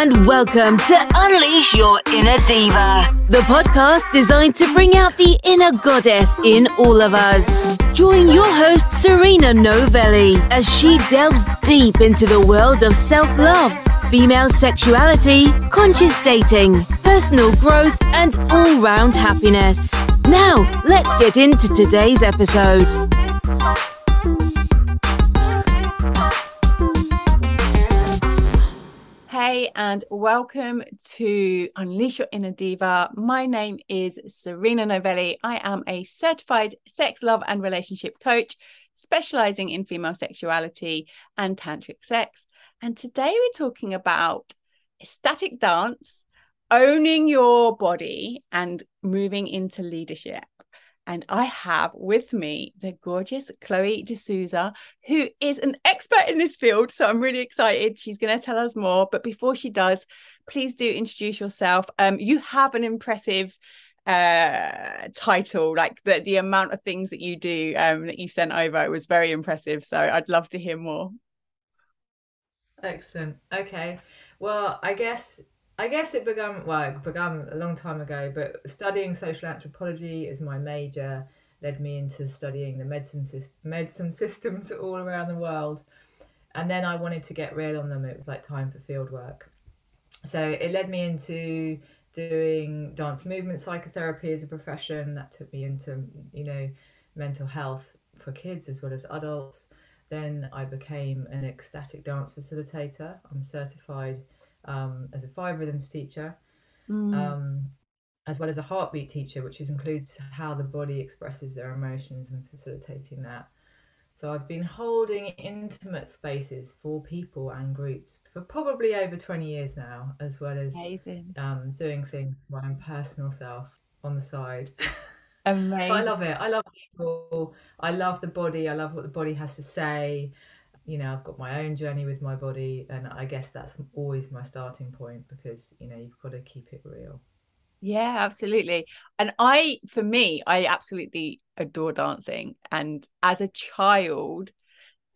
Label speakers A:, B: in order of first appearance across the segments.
A: and welcome to Unleash Your Inner Diva, the podcast designed to bring out the inner goddess in all of us. Join your host, Serena Novelli, as she delves deep into the world of self love, female sexuality, conscious dating, personal growth, and all round happiness. Now, let's get into today's episode.
B: Hey, and welcome to Unleash Your Inner Diva. My name is Serena Novelli. I am a certified sex, love, and relationship coach specializing in female sexuality and tantric sex. And today we're talking about ecstatic dance, owning your body, and moving into leadership. And I have with me the gorgeous Chloe De Sousa, who is an expert in this field. So I'm really excited. She's going to tell us more. But before she does, please do introduce yourself. Um, you have an impressive uh title like the the amount of things that you do um that you sent over it was very impressive so i'd love to hear more
C: excellent okay well i guess I guess it began well, it began a long time ago, but studying social anthropology as my major led me into studying the medicine medicine systems all around the world. And then I wanted to get real on them. It was like time for field work. So it led me into doing dance movement psychotherapy as a profession. That took me into, you know, mental health for kids as well as adults. Then I became an ecstatic dance facilitator. I'm certified um, as a five rhythms teacher, mm. um, as well as a heartbeat teacher, which is, includes how the body expresses their emotions and facilitating that. So I've been holding intimate spaces for people and groups for probably over 20 years now, as well as um, doing things for my own personal self on the side.
B: Amazing.
C: I love it. I love people. I love the body. I love what the body has to say you know i've got my own journey with my body and i guess that's always my starting point because you know you've got to keep it real.
B: Yeah absolutely. And i for me i absolutely adore dancing. And as a child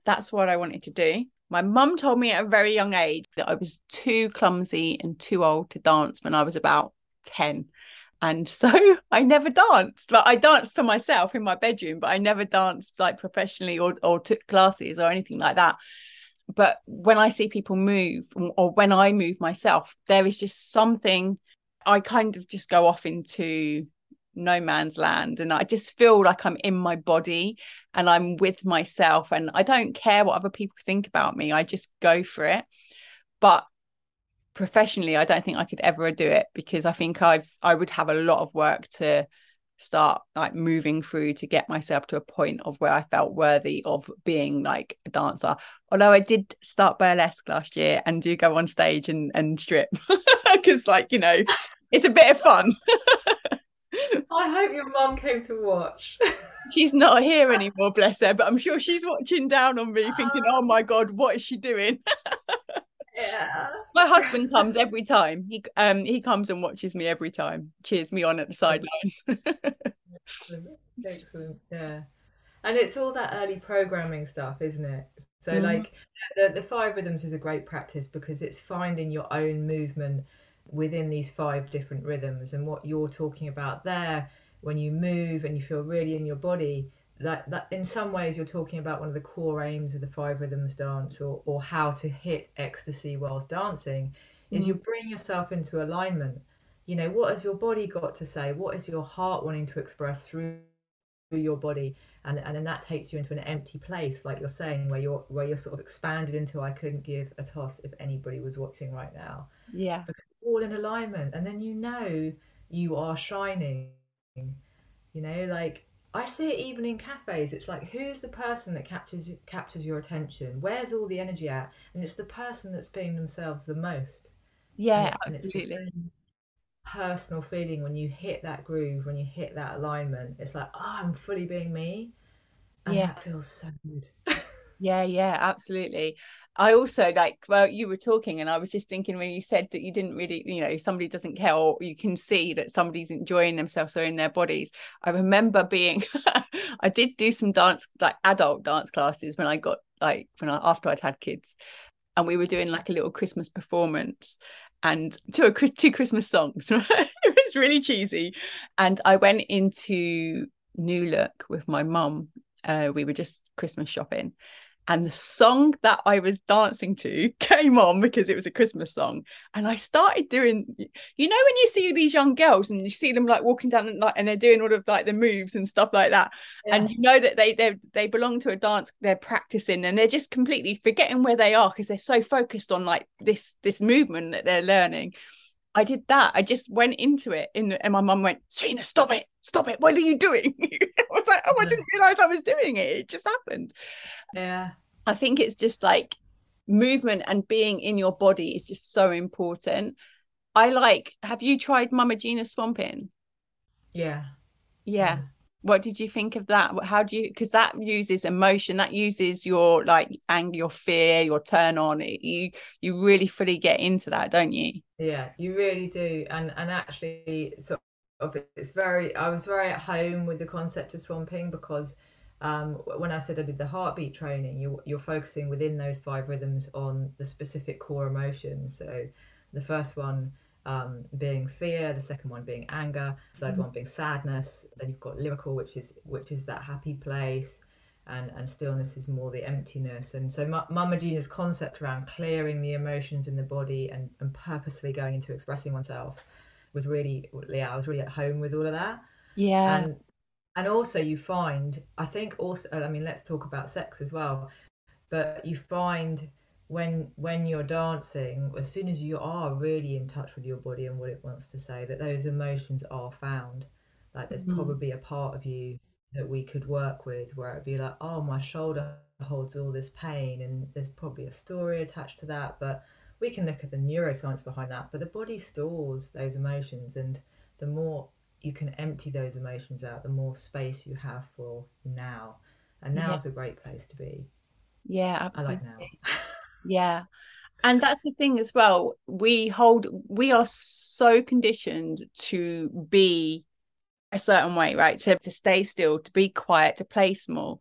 B: that's what i wanted to do. My mum told me at a very young age that i was too clumsy and too old to dance when i was about 10 and so I never danced. But I danced for myself in my bedroom, but I never danced like professionally or or took classes or anything like that. But when I see people move or when I move myself, there is just something I kind of just go off into no man's land and I just feel like I'm in my body and I'm with myself and I don't care what other people think about me. I just go for it. But professionally i don't think i could ever do it because i think i've i would have a lot of work to start like moving through to get myself to a point of where i felt worthy of being like a dancer although i did start burlesque last year and do go on stage and and strip because like you know it's a bit of fun
C: I hope your mum came to watch.
B: she's not here anymore, bless her, but I'm sure she's watching down on me, thinking, ah. oh my God, what is she doing?
C: Yeah.
B: My husband comes every time. He um he comes and watches me every time, cheers me on at the sidelines.
C: Excellent. Excellent. Yeah. And it's all that early programming stuff, isn't it? So mm-hmm. like the the five rhythms is a great practice because it's finding your own movement within these five different rhythms and what you're talking about there when you move and you feel really in your body that that in some ways you're talking about one of the core aims of the five rhythms dance or or how to hit ecstasy whilst dancing is mm. you bring yourself into alignment. You know what has your body got to say? What is your heart wanting to express through your body? And and then that takes you into an empty place like you're saying where you're where you're sort of expanded into i couldn't give a toss if anybody was watching right now.
B: Yeah.
C: Because it's all in alignment. And then you know you are shining. You know like I see it even in cafes. It's like who's the person that captures captures your attention? Where's all the energy at? And it's the person that's being themselves the most.
B: Yeah, and, absolutely.
C: And personal feeling when you hit that groove, when you hit that alignment. It's like, oh, I'm fully being me, and yeah. that feels so good.
B: yeah, yeah, absolutely. I also like well you were talking and I was just thinking when you said that you didn't really you know somebody doesn't care or you can see that somebody's enjoying themselves or in their bodies I remember being I did do some dance like adult dance classes when I got like when I after I'd had kids and we were doing like a little Christmas performance and a two Christmas songs. it was really cheesy, and I went into New Look with my mum. Uh, we were just Christmas shopping, and the song that I was dancing to came on because it was a Christmas song. And I started doing, you know, when you see these young girls and you see them like walking down and like and they're doing all of like the moves and stuff like that, yeah. and you know that they they they belong to a dance, they're practicing and they're just completely forgetting where they are because they're so focused on like this this movement that they're learning. I did that. I just went into it in the, and my mum went, Serena, stop it, stop it. What are you doing? I was like, oh, I didn't realize I was doing it. It just happened.
C: Yeah.
B: I think it's just like movement and being in your body is just so important. I like, have you tried Mama Gena Swamping?
C: Yeah.
B: Yeah. Mm what did you think of that how do you because that uses emotion that uses your like anger your fear your turn on you you really fully get into that don't you
C: yeah you really do and and actually sort of it's very i was very at home with the concept of swamping because um, when I said I did the heartbeat training, you, you're focusing within those five rhythms on the specific core emotions. So the first one um, being fear, the second one being anger, 3rd mm-hmm. one being sadness. Then you've got lyrical, which is which is that happy place, and and stillness is more the emptiness. And so M- Mama Gena's concept around clearing the emotions in the body and and purposely going into expressing oneself was really yeah, I was really at home with all of that.
B: Yeah.
C: And and also you find, I think also, I mean, let's talk about sex as well, but you find when when you're dancing as soon as you are really in touch with your body and what it wants to say that those emotions are found. Like there's mm-hmm. probably a part of you that we could work with where it'd be like oh my shoulder holds all this pain and there's probably a story attached to that but we can look at the neuroscience behind that. But the body stores those emotions and the more you can empty those emotions out the more space you have for now. And now yeah. is a great place to be.
B: Yeah absolutely I like now Yeah. And that's the thing as well. We hold, we are so conditioned to be a certain way, right? To, to stay still, to be quiet, to play small.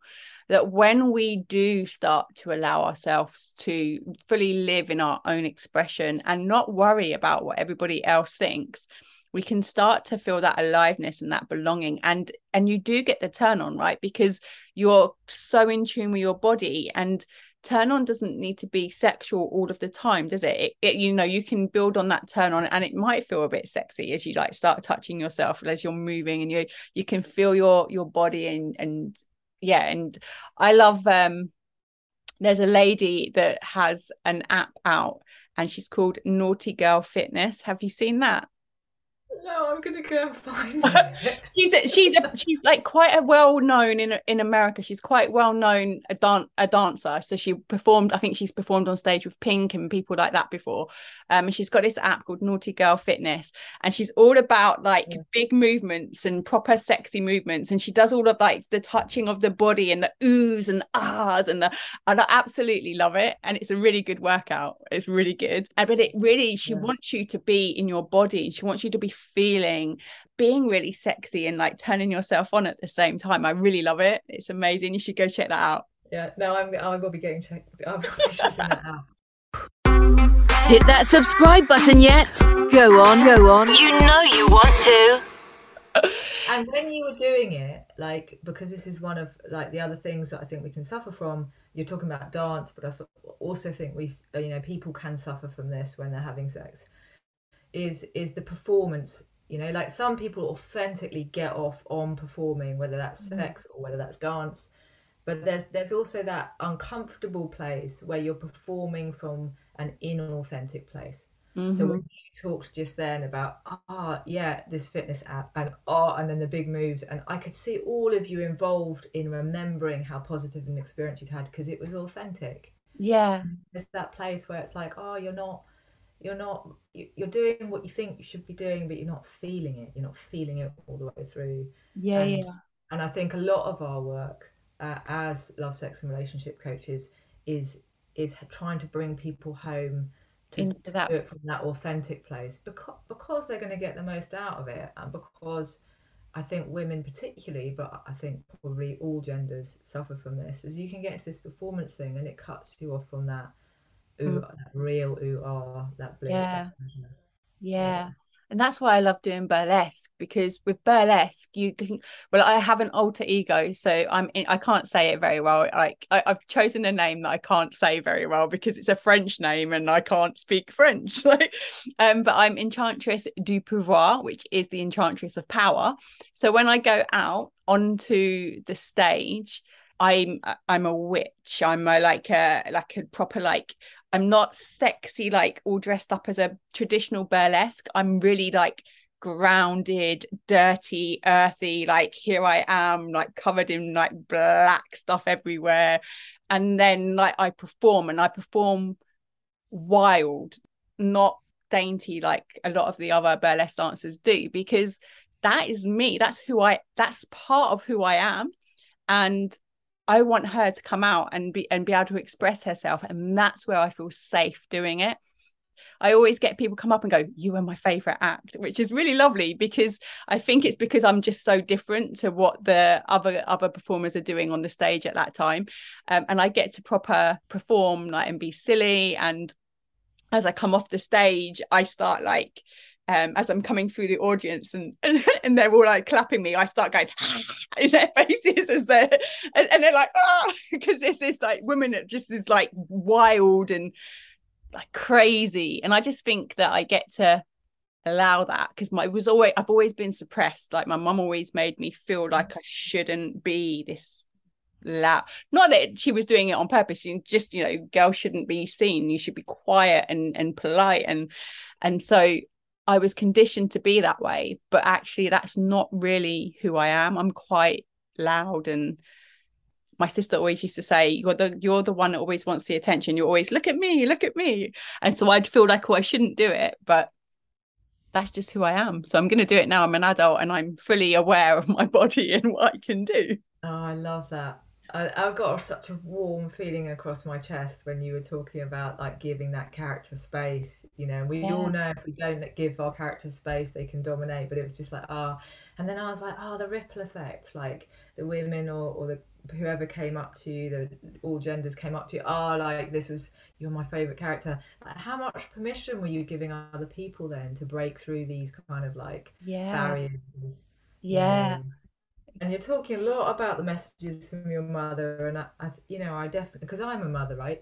B: That when we do start to allow ourselves to fully live in our own expression and not worry about what everybody else thinks, we can start to feel that aliveness and that belonging and and you do get the turn on right because you're so in tune with your body and turn on doesn't need to be sexual all of the time does it? It, it? you know you can build on that turn on and it might feel a bit sexy as you like start touching yourself as you're moving and you you can feel your your body and and yeah and i love um there's a lady that has an app out and she's called naughty girl fitness have you seen that
C: no, I'm gonna go and find her.
B: she's a, she's a, she's like quite a well known in in America. She's quite well known a dan- a dancer. So she performed. I think she's performed on stage with Pink and people like that before. Um, and she's got this app called Naughty Girl Fitness, and she's all about like yeah. big movements and proper sexy movements. And she does all of like the touching of the body and the oohs and ahs and the. And I absolutely love it, and it's a really good workout. It's really good. But it really, she yeah. wants you to be in your body. She wants you to be feeling being really sexy and like turning yourself on at the same time. I really love it. It's amazing. You should go check that out.
C: Yeah, no, I'm I will be getting checked. I'm gonna be checking that out.
A: Hit that subscribe button yet? Go on, go on. You know you want to.
C: and when you were doing it, like because this is one of like the other things that I think we can suffer from. You're talking about dance, but I also think we, you know, people can suffer from this when they're having sex is is the performance you know like some people authentically get off on performing whether that's mm-hmm. sex or whether that's dance but there's there's also that uncomfortable place where you're performing from an inauthentic place mm-hmm. so when you talked just then about ah oh, yeah this fitness app and ah oh, and then the big moves and i could see all of you involved in remembering how positive an experience you'd had because it was authentic
B: yeah
C: it's that place where it's like oh you're not you're not you're doing what you think you should be doing but you're not feeling it. You're not feeling it all the way through.
B: Yeah
C: and,
B: yeah.
C: and i think a lot of our work uh, as love sex and relationship coaches is is trying to bring people home to, Into that. do it from that authentic place because because they're going to get the most out of it and because I think women particularly, but I think probably all genders suffer from this, is you can get into this performance thing and it cuts you off from that ooh, mm. that real ooh ah, that bliss.
B: Yeah. That yeah and that's why I love doing burlesque because with burlesque you can well I have an alter ego so I'm in, I can't say it very well like I, have chosen a name that I can't say very well because it's a French name and I can't speak French like um but I'm Enchantress du Pouvoir which is the Enchantress of Power so when I go out onto the stage I'm I'm a witch I'm a like a like a proper like I'm not sexy, like all dressed up as a traditional burlesque. I'm really like grounded, dirty, earthy. Like here I am, like covered in like black stuff everywhere. And then like I perform and I perform wild, not dainty like a lot of the other burlesque dancers do, because that is me. That's who I that's part of who I am. And I want her to come out and be and be able to express herself, and that's where I feel safe doing it. I always get people come up and go, "You are my favorite act," which is really lovely because I think it's because I'm just so different to what the other other performers are doing on the stage at that time, um, and I get to proper perform like and be silly. And as I come off the stage, I start like um, as I'm coming through the audience and, and, and they're all like clapping me, I start going in their faces as they're and, and they're like ah! Because this is like women that just is like wild and like crazy. And I just think that I get to allow that because my was always I've always been suppressed. Like my mum always made me feel like I shouldn't be this loud. Not that she was doing it on purpose she just you know girls shouldn't be seen. You should be quiet and and polite. And and so I was conditioned to be that way, but actually that's not really who I am. I'm quite loud and my sister always used to say you're the you're the one that always wants the attention. You're always look at me look at me and so i'd feel like oh i shouldn't do it but that's just who i am. So i'm going to do it now. I'm an adult and i'm fully aware of my body and what i can do.
C: Oh i love that I, I got such a warm feeling across my chest when you were talking about like giving that character space. You know, we yeah. all know if we don't give our character space, they can dominate. But it was just like, ah, oh. and then I was like, oh, the ripple effect, like the women or, or the whoever came up to you, the all genders came up to you, ah, oh, like this was you're my favorite character. Like, how much permission were you giving other people then to break through these kind of like
B: yeah.
C: barriers?
B: Yeah. Know,
C: and you're talking a lot about the messages from your mother and I, I you know i definitely because i'm a mother right?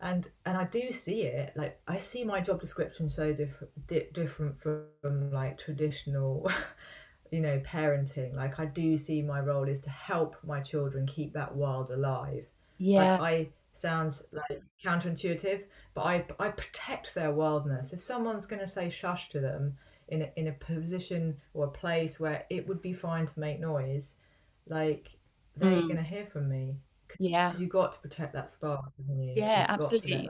C: And and i do see it like i see my job description so different di- different from like traditional you know parenting. Like i do see my role is to help my children keep that wild alive.
B: Yeah.
C: Like, i sounds like counterintuitive but i i protect their wildness if someone's going to say shush to them in a, in a position or a place where it would be fine to make noise, like they're mm. going to hear from me.
B: Yeah,
C: you got to protect that spark.
B: Yeah, You've absolutely.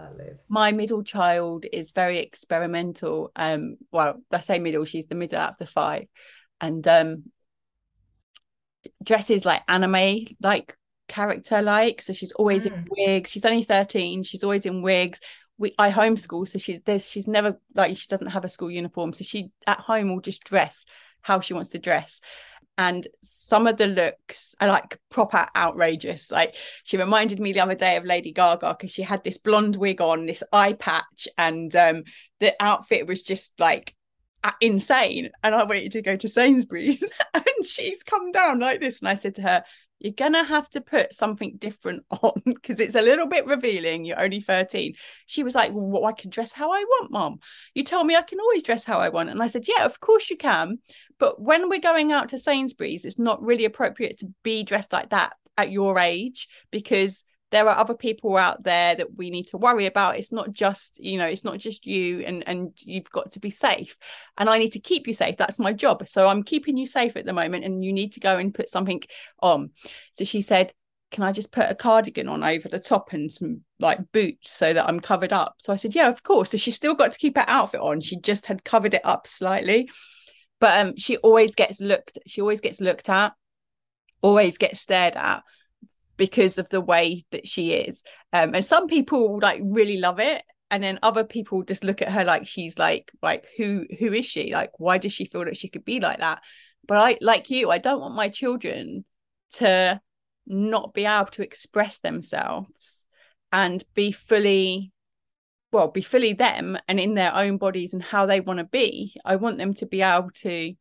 B: My middle child is very experimental. Um, well, I say middle; she's the middle after five, and um, dresses like anime, like character like. So she's always mm. in wigs. She's only thirteen. She's always in wigs we I homeschool, so she there's she's never like she doesn't have a school uniform, so she at home will just dress how she wants to dress. And some of the looks are like proper outrageous. Like she reminded me the other day of Lady Gaga because she had this blonde wig on, this eye patch, and um, the outfit was just like insane. And I wanted to go to Sainsbury's, and she's come down like this. And I said to her, you're gonna have to put something different on because it's a little bit revealing. You're only 13. She was like, Well, I can dress how I want, mom. You told me I can always dress how I want. And I said, Yeah, of course you can. But when we're going out to Sainsbury's, it's not really appropriate to be dressed like that at your age because there are other people out there that we need to worry about. It's not just you know it's not just you and and you've got to be safe. And i need to keep you safe. That's my job. So i'm keeping you safe at the moment and you need to go and put something on. So she said can i just put a cardigan on over the top and some like boots so that i'm covered up? So i said yeah of course. So she still got to keep her outfit on. She just had covered it up slightly. But um she always gets looked she always gets looked at always gets stared at because of the way that she is. Um, and some people like really love it. And then other people just look at her like she's like, like who who is she? Like, why does she feel that she could be like that? But I like you, I don't want my children to not be able to express themselves and be fully well be fully them and in their own bodies and how they want to be i want them to be able to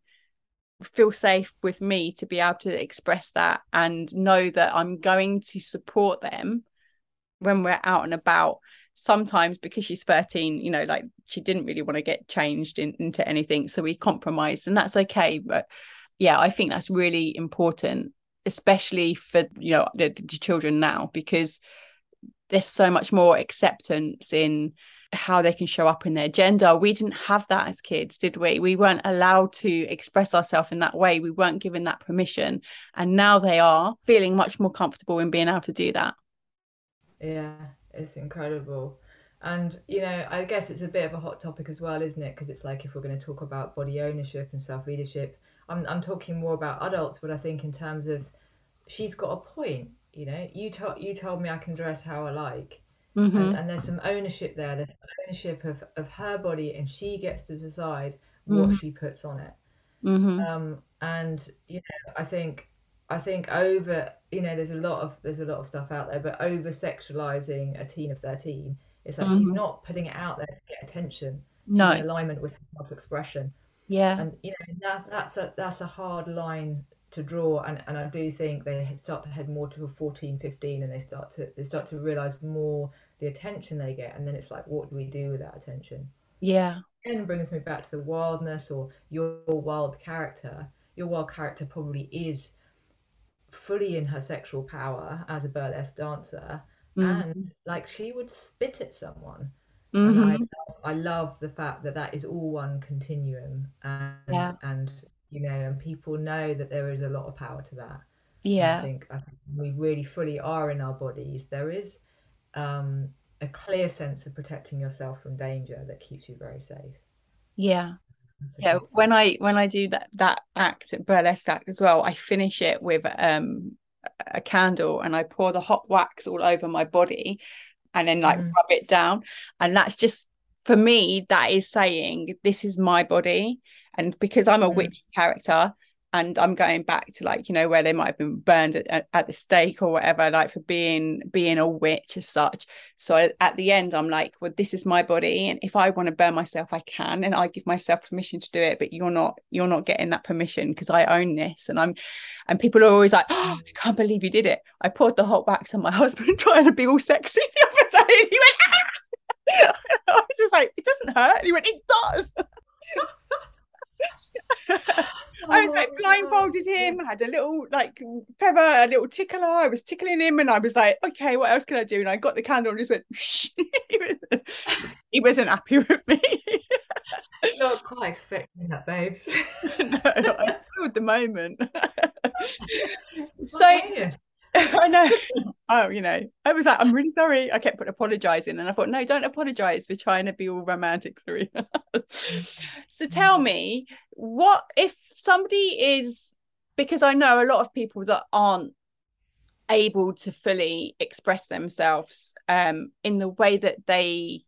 B: feel safe with me to be able to express that and know that i'm going to support them when we're out and about. Sometimes because she's 13 you know like she didn't really want to get changed in, into anything so we compromised and that's okay but yeah i think that's really important especially for you know the, the children now because there's so much more acceptance in how they can show up in their gender. We didn't have that as kids, did we? We weren't allowed to express ourselves in that way. We weren't given that permission. And now they are feeling much more comfortable in being able to do that.
C: Yeah, it's incredible. And, you know, I guess it's a bit of a hot topic as well, isn't it? Because it's like if we're going to talk about body ownership and self leadership, I'm, I'm talking more about adults, but I think in terms of she's got a point you know you told you told me i can dress how i like mm-hmm. and, and, there's some ownership there there's ownership of, of her body and she gets to decide what mm-hmm. she puts on it mm-hmm. um, and you know i think i think over you know there's a lot of there's a lot of stuff out there but over sexualizing a teen of 13 it's like she's mm-hmm. not putting it out there to get attention she's
B: no
C: in alignment with self-expression
B: yeah
C: and you know that that's a that's a hard line to draw and, and I do think they start to head more to a 14 15 and they start to they start to realize more the attention they get and then it's like what do we do with that attention
B: yeah
C: and brings me back to the wildness or your wild character your wild character probably is fully in her sexual power as a burlesque dancer mm. and like she would spit at someone mm-hmm. and I, mm-hmm. I love the fact that that is all one continuum and yeah. and you know, and people know that there is a lot of power to that.
B: Yeah.
C: I think, I think we really fully are in our bodies. There is um, a clear sense of protecting yourself from danger that keeps you very safe.
B: Yeah. Yeah, when I when I do that that act burlesque act as well, I finish it with um a candle and I pour the hot wax all over my body and then like mm. rub it down. And that's just for me, that is saying this is my body and because i'm a mm. witch character and i'm going back to like you know where they might have been burned at, at, the stake or whatever like for being being a witch as such so at the end i'm like well this is my body and if i want to burn myself i can and i give myself permission to do it but you're not you're not getting that permission because i own this and i'm and people are always like oh i can't believe you did it i poured the hot wax on my husband trying to be all sexy the other day and he went ah! I was just like, it doesn't hurt. And he went, it does. I was like oh, blindfolded him, had a little like feather, a little tickler. I was tickling him, and I was like, "Okay, what else can I do?" And I got the candle and just went. he wasn't happy with me.
C: Not quite expecting that, babes.
B: no, I spoiled the moment. so I know. Oh, you know, I was like, I'm really sorry. I kept apologizing, and I thought, no, don't apologize for trying to be all romantic, Serena. so tell me, what if somebody is because I know a lot of people that aren't able to fully express themselves um, in the way that they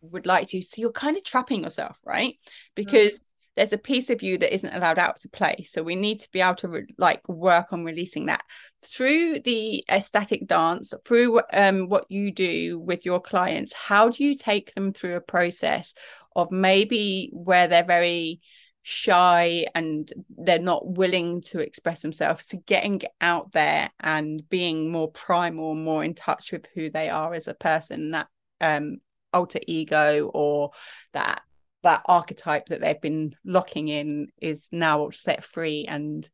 B: would like to. So you're kind of trapping yourself, right? Because mm there's a piece of you that isn't allowed out to play. So we need to be able to re- like work on releasing that. Through the ecstatic dance through um, what you do with your clients how do you take them through a process of maybe where they're very shy and they're not willing to express themselves to getting out there and being more primal more in touch with who they are as a person that um alter ego or that that archetype that they've been locking in is now set free and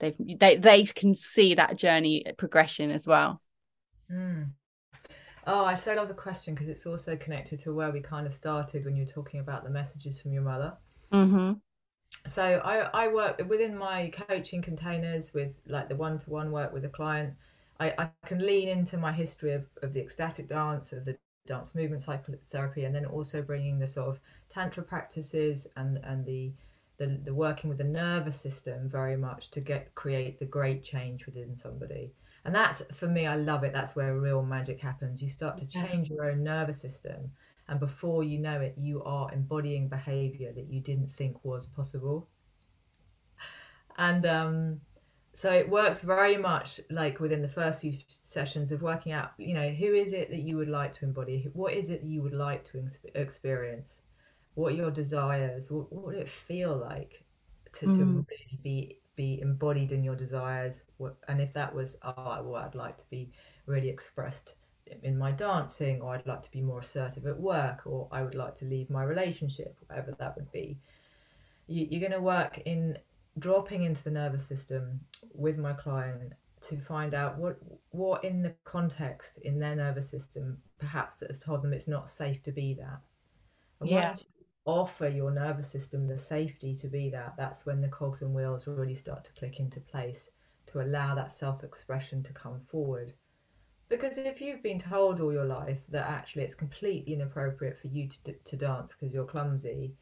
B: they've they they can see that journey progression as well
C: mm. oh i so love the question because it's also connected to where we kind of started when you were talking about the messages from your mother
B: mm-hmm.
C: so i i work within my coaching containers with like the one-to-one work with a client I, I can lean into my history of, of the ecstatic dance of the dance movement psychotherapy and then also bringing the sort of tantra practices and and the the, the working with the nervous system very much to get create the great change within somebody. And that's for me i love it. That's where real magic happens. You start to change your own nervous system and before you know it you are embodying behavior that you didn't think was possible. And um so it works very much like within the first few sessions of working out you know who is it that you would like to embody? What is it that you would like to experience? What are your desires? What, what would it feel like to, mm. to really be be embodied in your desires? And if that was oh well i'd like to be really expressed in my dancing or i'd like to be more assertive at work or i would like to leave my relationship whatever that would be you, you're going to work in dropping into the nervous system with my client to find out what what in the context in their nervous system perhaps that has told them it's not safe to be that and yeah. once you offer your nervous system the safety to be that that's when the cogs and wheels really start to click into place to allow that self-expression to come forward because if you've been told all your life that actually it's completely inappropriate for you to, to dance because you're clumsy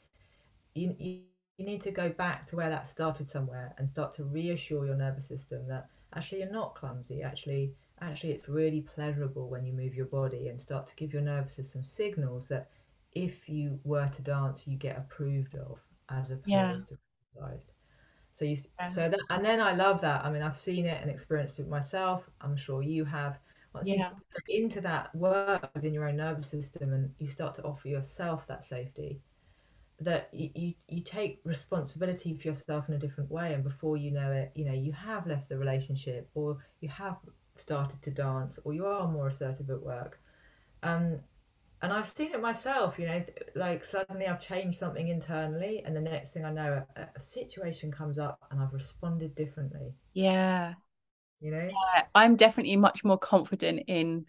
C: you, you you need to go back to where that started somewhere and start to reassure your nervous system that actually you're not clumsy actually actually it's really pleasurable when you move your body and start to give your nervous system signals that if you were to dance you get approved of as opposed yeah. to criticized so you yeah. so that and then i love that i mean i've seen it and experienced it myself i'm sure you have once yeah. you into that work within your own nervous system and you start to offer yourself that safety that you, you, take responsibility for yourself in a different way and before you know it you know you have left the relationship or you have started to dance or you are more assertive at work um, and I've seen it myself, you know, like suddenly I've changed something internally, and the next thing I know, a, a situation comes up and I've responded differently.
B: Yeah.
C: You know?
B: Yeah, I'm definitely much more confident in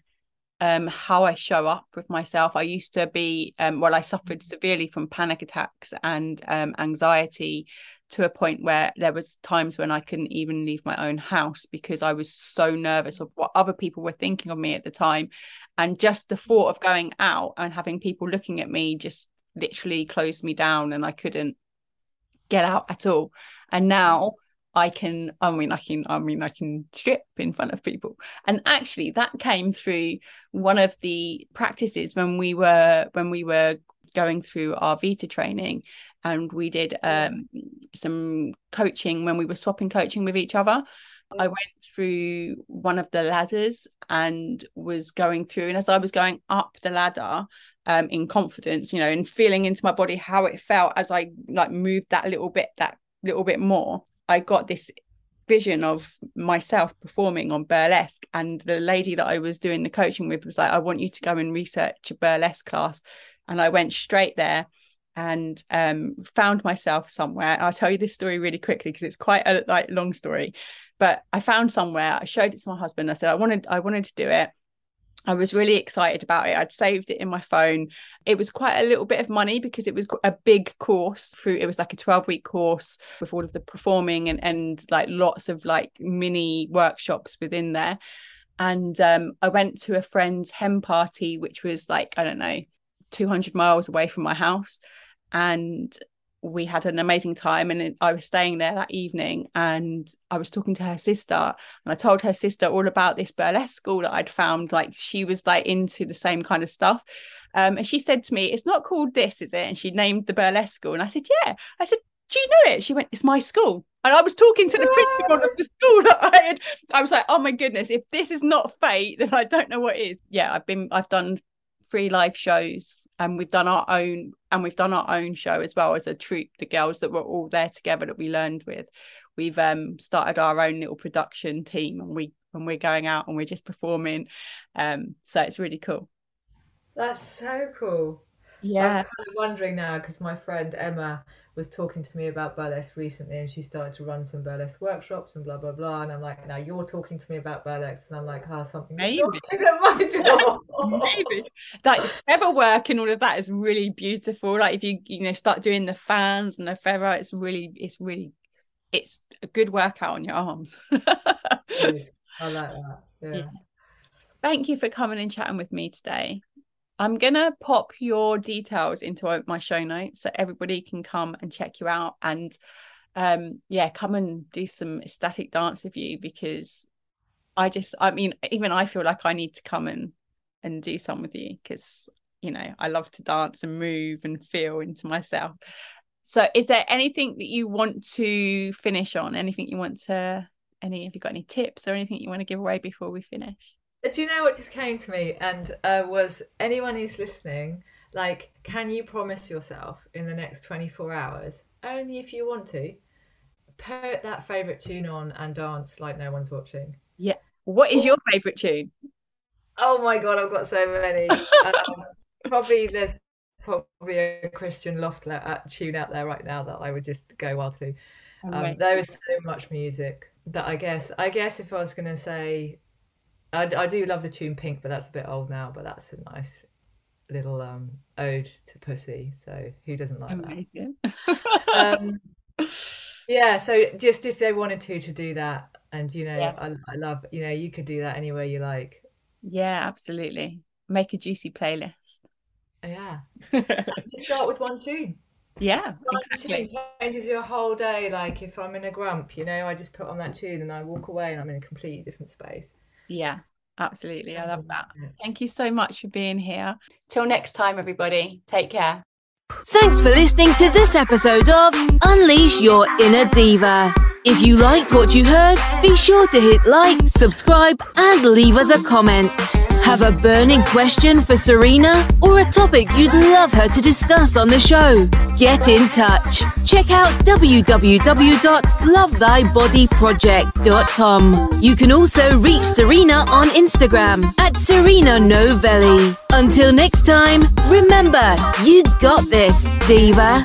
B: um, how I show up with myself. I used to be, um, well, I suffered mm. severely from panic attacks and um, anxiety to a point where there was times when I couldn't even leave my own house because I was so nervous of what other people were thinking of me at the time. And just the thought of going out and having people looking at me just literally closed me down and I couldn't get out at all. And now I can, I mean, I can, I mean, I can strip in front of people. And actually, that came through one of the practices when we were when we were going through our Vita training, and we did um, some coaching when we were swapping coaching with each other. I went through one of the ladders and was going through, and as I was going up the ladder, um, in confidence, you know, and feeling into my body how it felt as I like moved that little bit, that little bit more I got this vision of myself performing on burlesque and the lady that I was doing the coaching with was like I want you to go and research a burlesque class. And I went straight there and um, found myself somewhere. I'll tell you this story really quickly because it's quite a like long story. But I found somewhere I showed it to my husband. I said I wanted I wanted to do it I was really excited about it. I'd saved it in my phone. It was quite a little bit of money because it was a big course through it was like a 12 week course with all of the performing and and like lots of like mini workshops within there. And um, I went to a friend's hen party, which was like, I don't know, 200 miles away from my house. And we had an amazing time and I was staying there that evening and I was talking to her sister and I told her sister all about this burlesque school that I'd found like she was like into the same kind of stuff. Um, and she said to me it's not called this is it? And she named the burlesque school and I said yeah. I said do you know it? She went it's my school. And I was talking to the principal of the school that I had I was like oh my goodness if this is not fate then I don't know what is. Yeah I've been I've done three live shows and we've done our own and we've done our own show as well as a troupe the girls that were all there together that we learned with. We've um started our own little production team and we when we're going out and we're just performing. Um so it's really cool.
C: That's so cool.
B: Yeah. i'm
C: kind of wondering now because my friend emma was talking to me about burlesque recently and she started to run some burlesque workshops and blah blah blah. And I'm like now you're talking to me about burlesque. And I'm like oh something
B: maybe. maybe. Like feather work and all of that is really beautiful. Like if you you know start doing the fans and the feather it's really it's really it's a good workout on your arms.
C: I like that. Yeah. yeah.
B: Thank you for coming and chatting with me today I'm gonna pop your details into my show notes so everybody can come and check you out and um yeah come and do some ecstatic dance with you because I just I mean even I feel like I need to come and and do some with you because you know I love to dance and move and feel into myself so is there anything that you want to finish on anything you want to any have you got any tips or anything you want to give away before we finish?
C: Uh, do you know what just came to me? And uh, was anyone who's listening, like, can you promise yourself in the next 24 hours, only if you want to, put that favourite tune on and dance like no one's watching?
B: Yeah. What is your favourite tune?
C: Oh my God, I've got so many. um, probably there's probably a Christian Löffler uh, tune out there right now that I would just go wild to. Um, there is so much music that I guess I guess if I was going to say I, I do love the tune Pink, but that's a bit old now. But that's a nice little um, ode to pussy. So who doesn't like Amazing. that? um, yeah. So just if they wanted to to do that, and you know, yeah. I, I love you know you could do that anywhere you like.
B: Yeah, absolutely. Make a juicy playlist.
C: Yeah. just start with one tune.
B: Yeah, exactly.
C: Tune changes your whole day. Like if I'm in a grump, you know, I just put on that tune and I walk away and I'm in a completely different space.
B: Yeah, absolutely. I love that. Thank you so much for being here. Till next time, everybody. Take care.
A: Thanks for listening to this episode of Unleash Your Inner Diva. If you liked what you heard, be sure to hit like, subscribe, and leave us a comment. Have a burning question for Serena or a topic you'd love her to discuss on the show? Get in touch. Check out www.lovethybodyproject.com. You can also reach Serena on Instagram at Serena Novelli. Until next time, remember, you got this, Diva.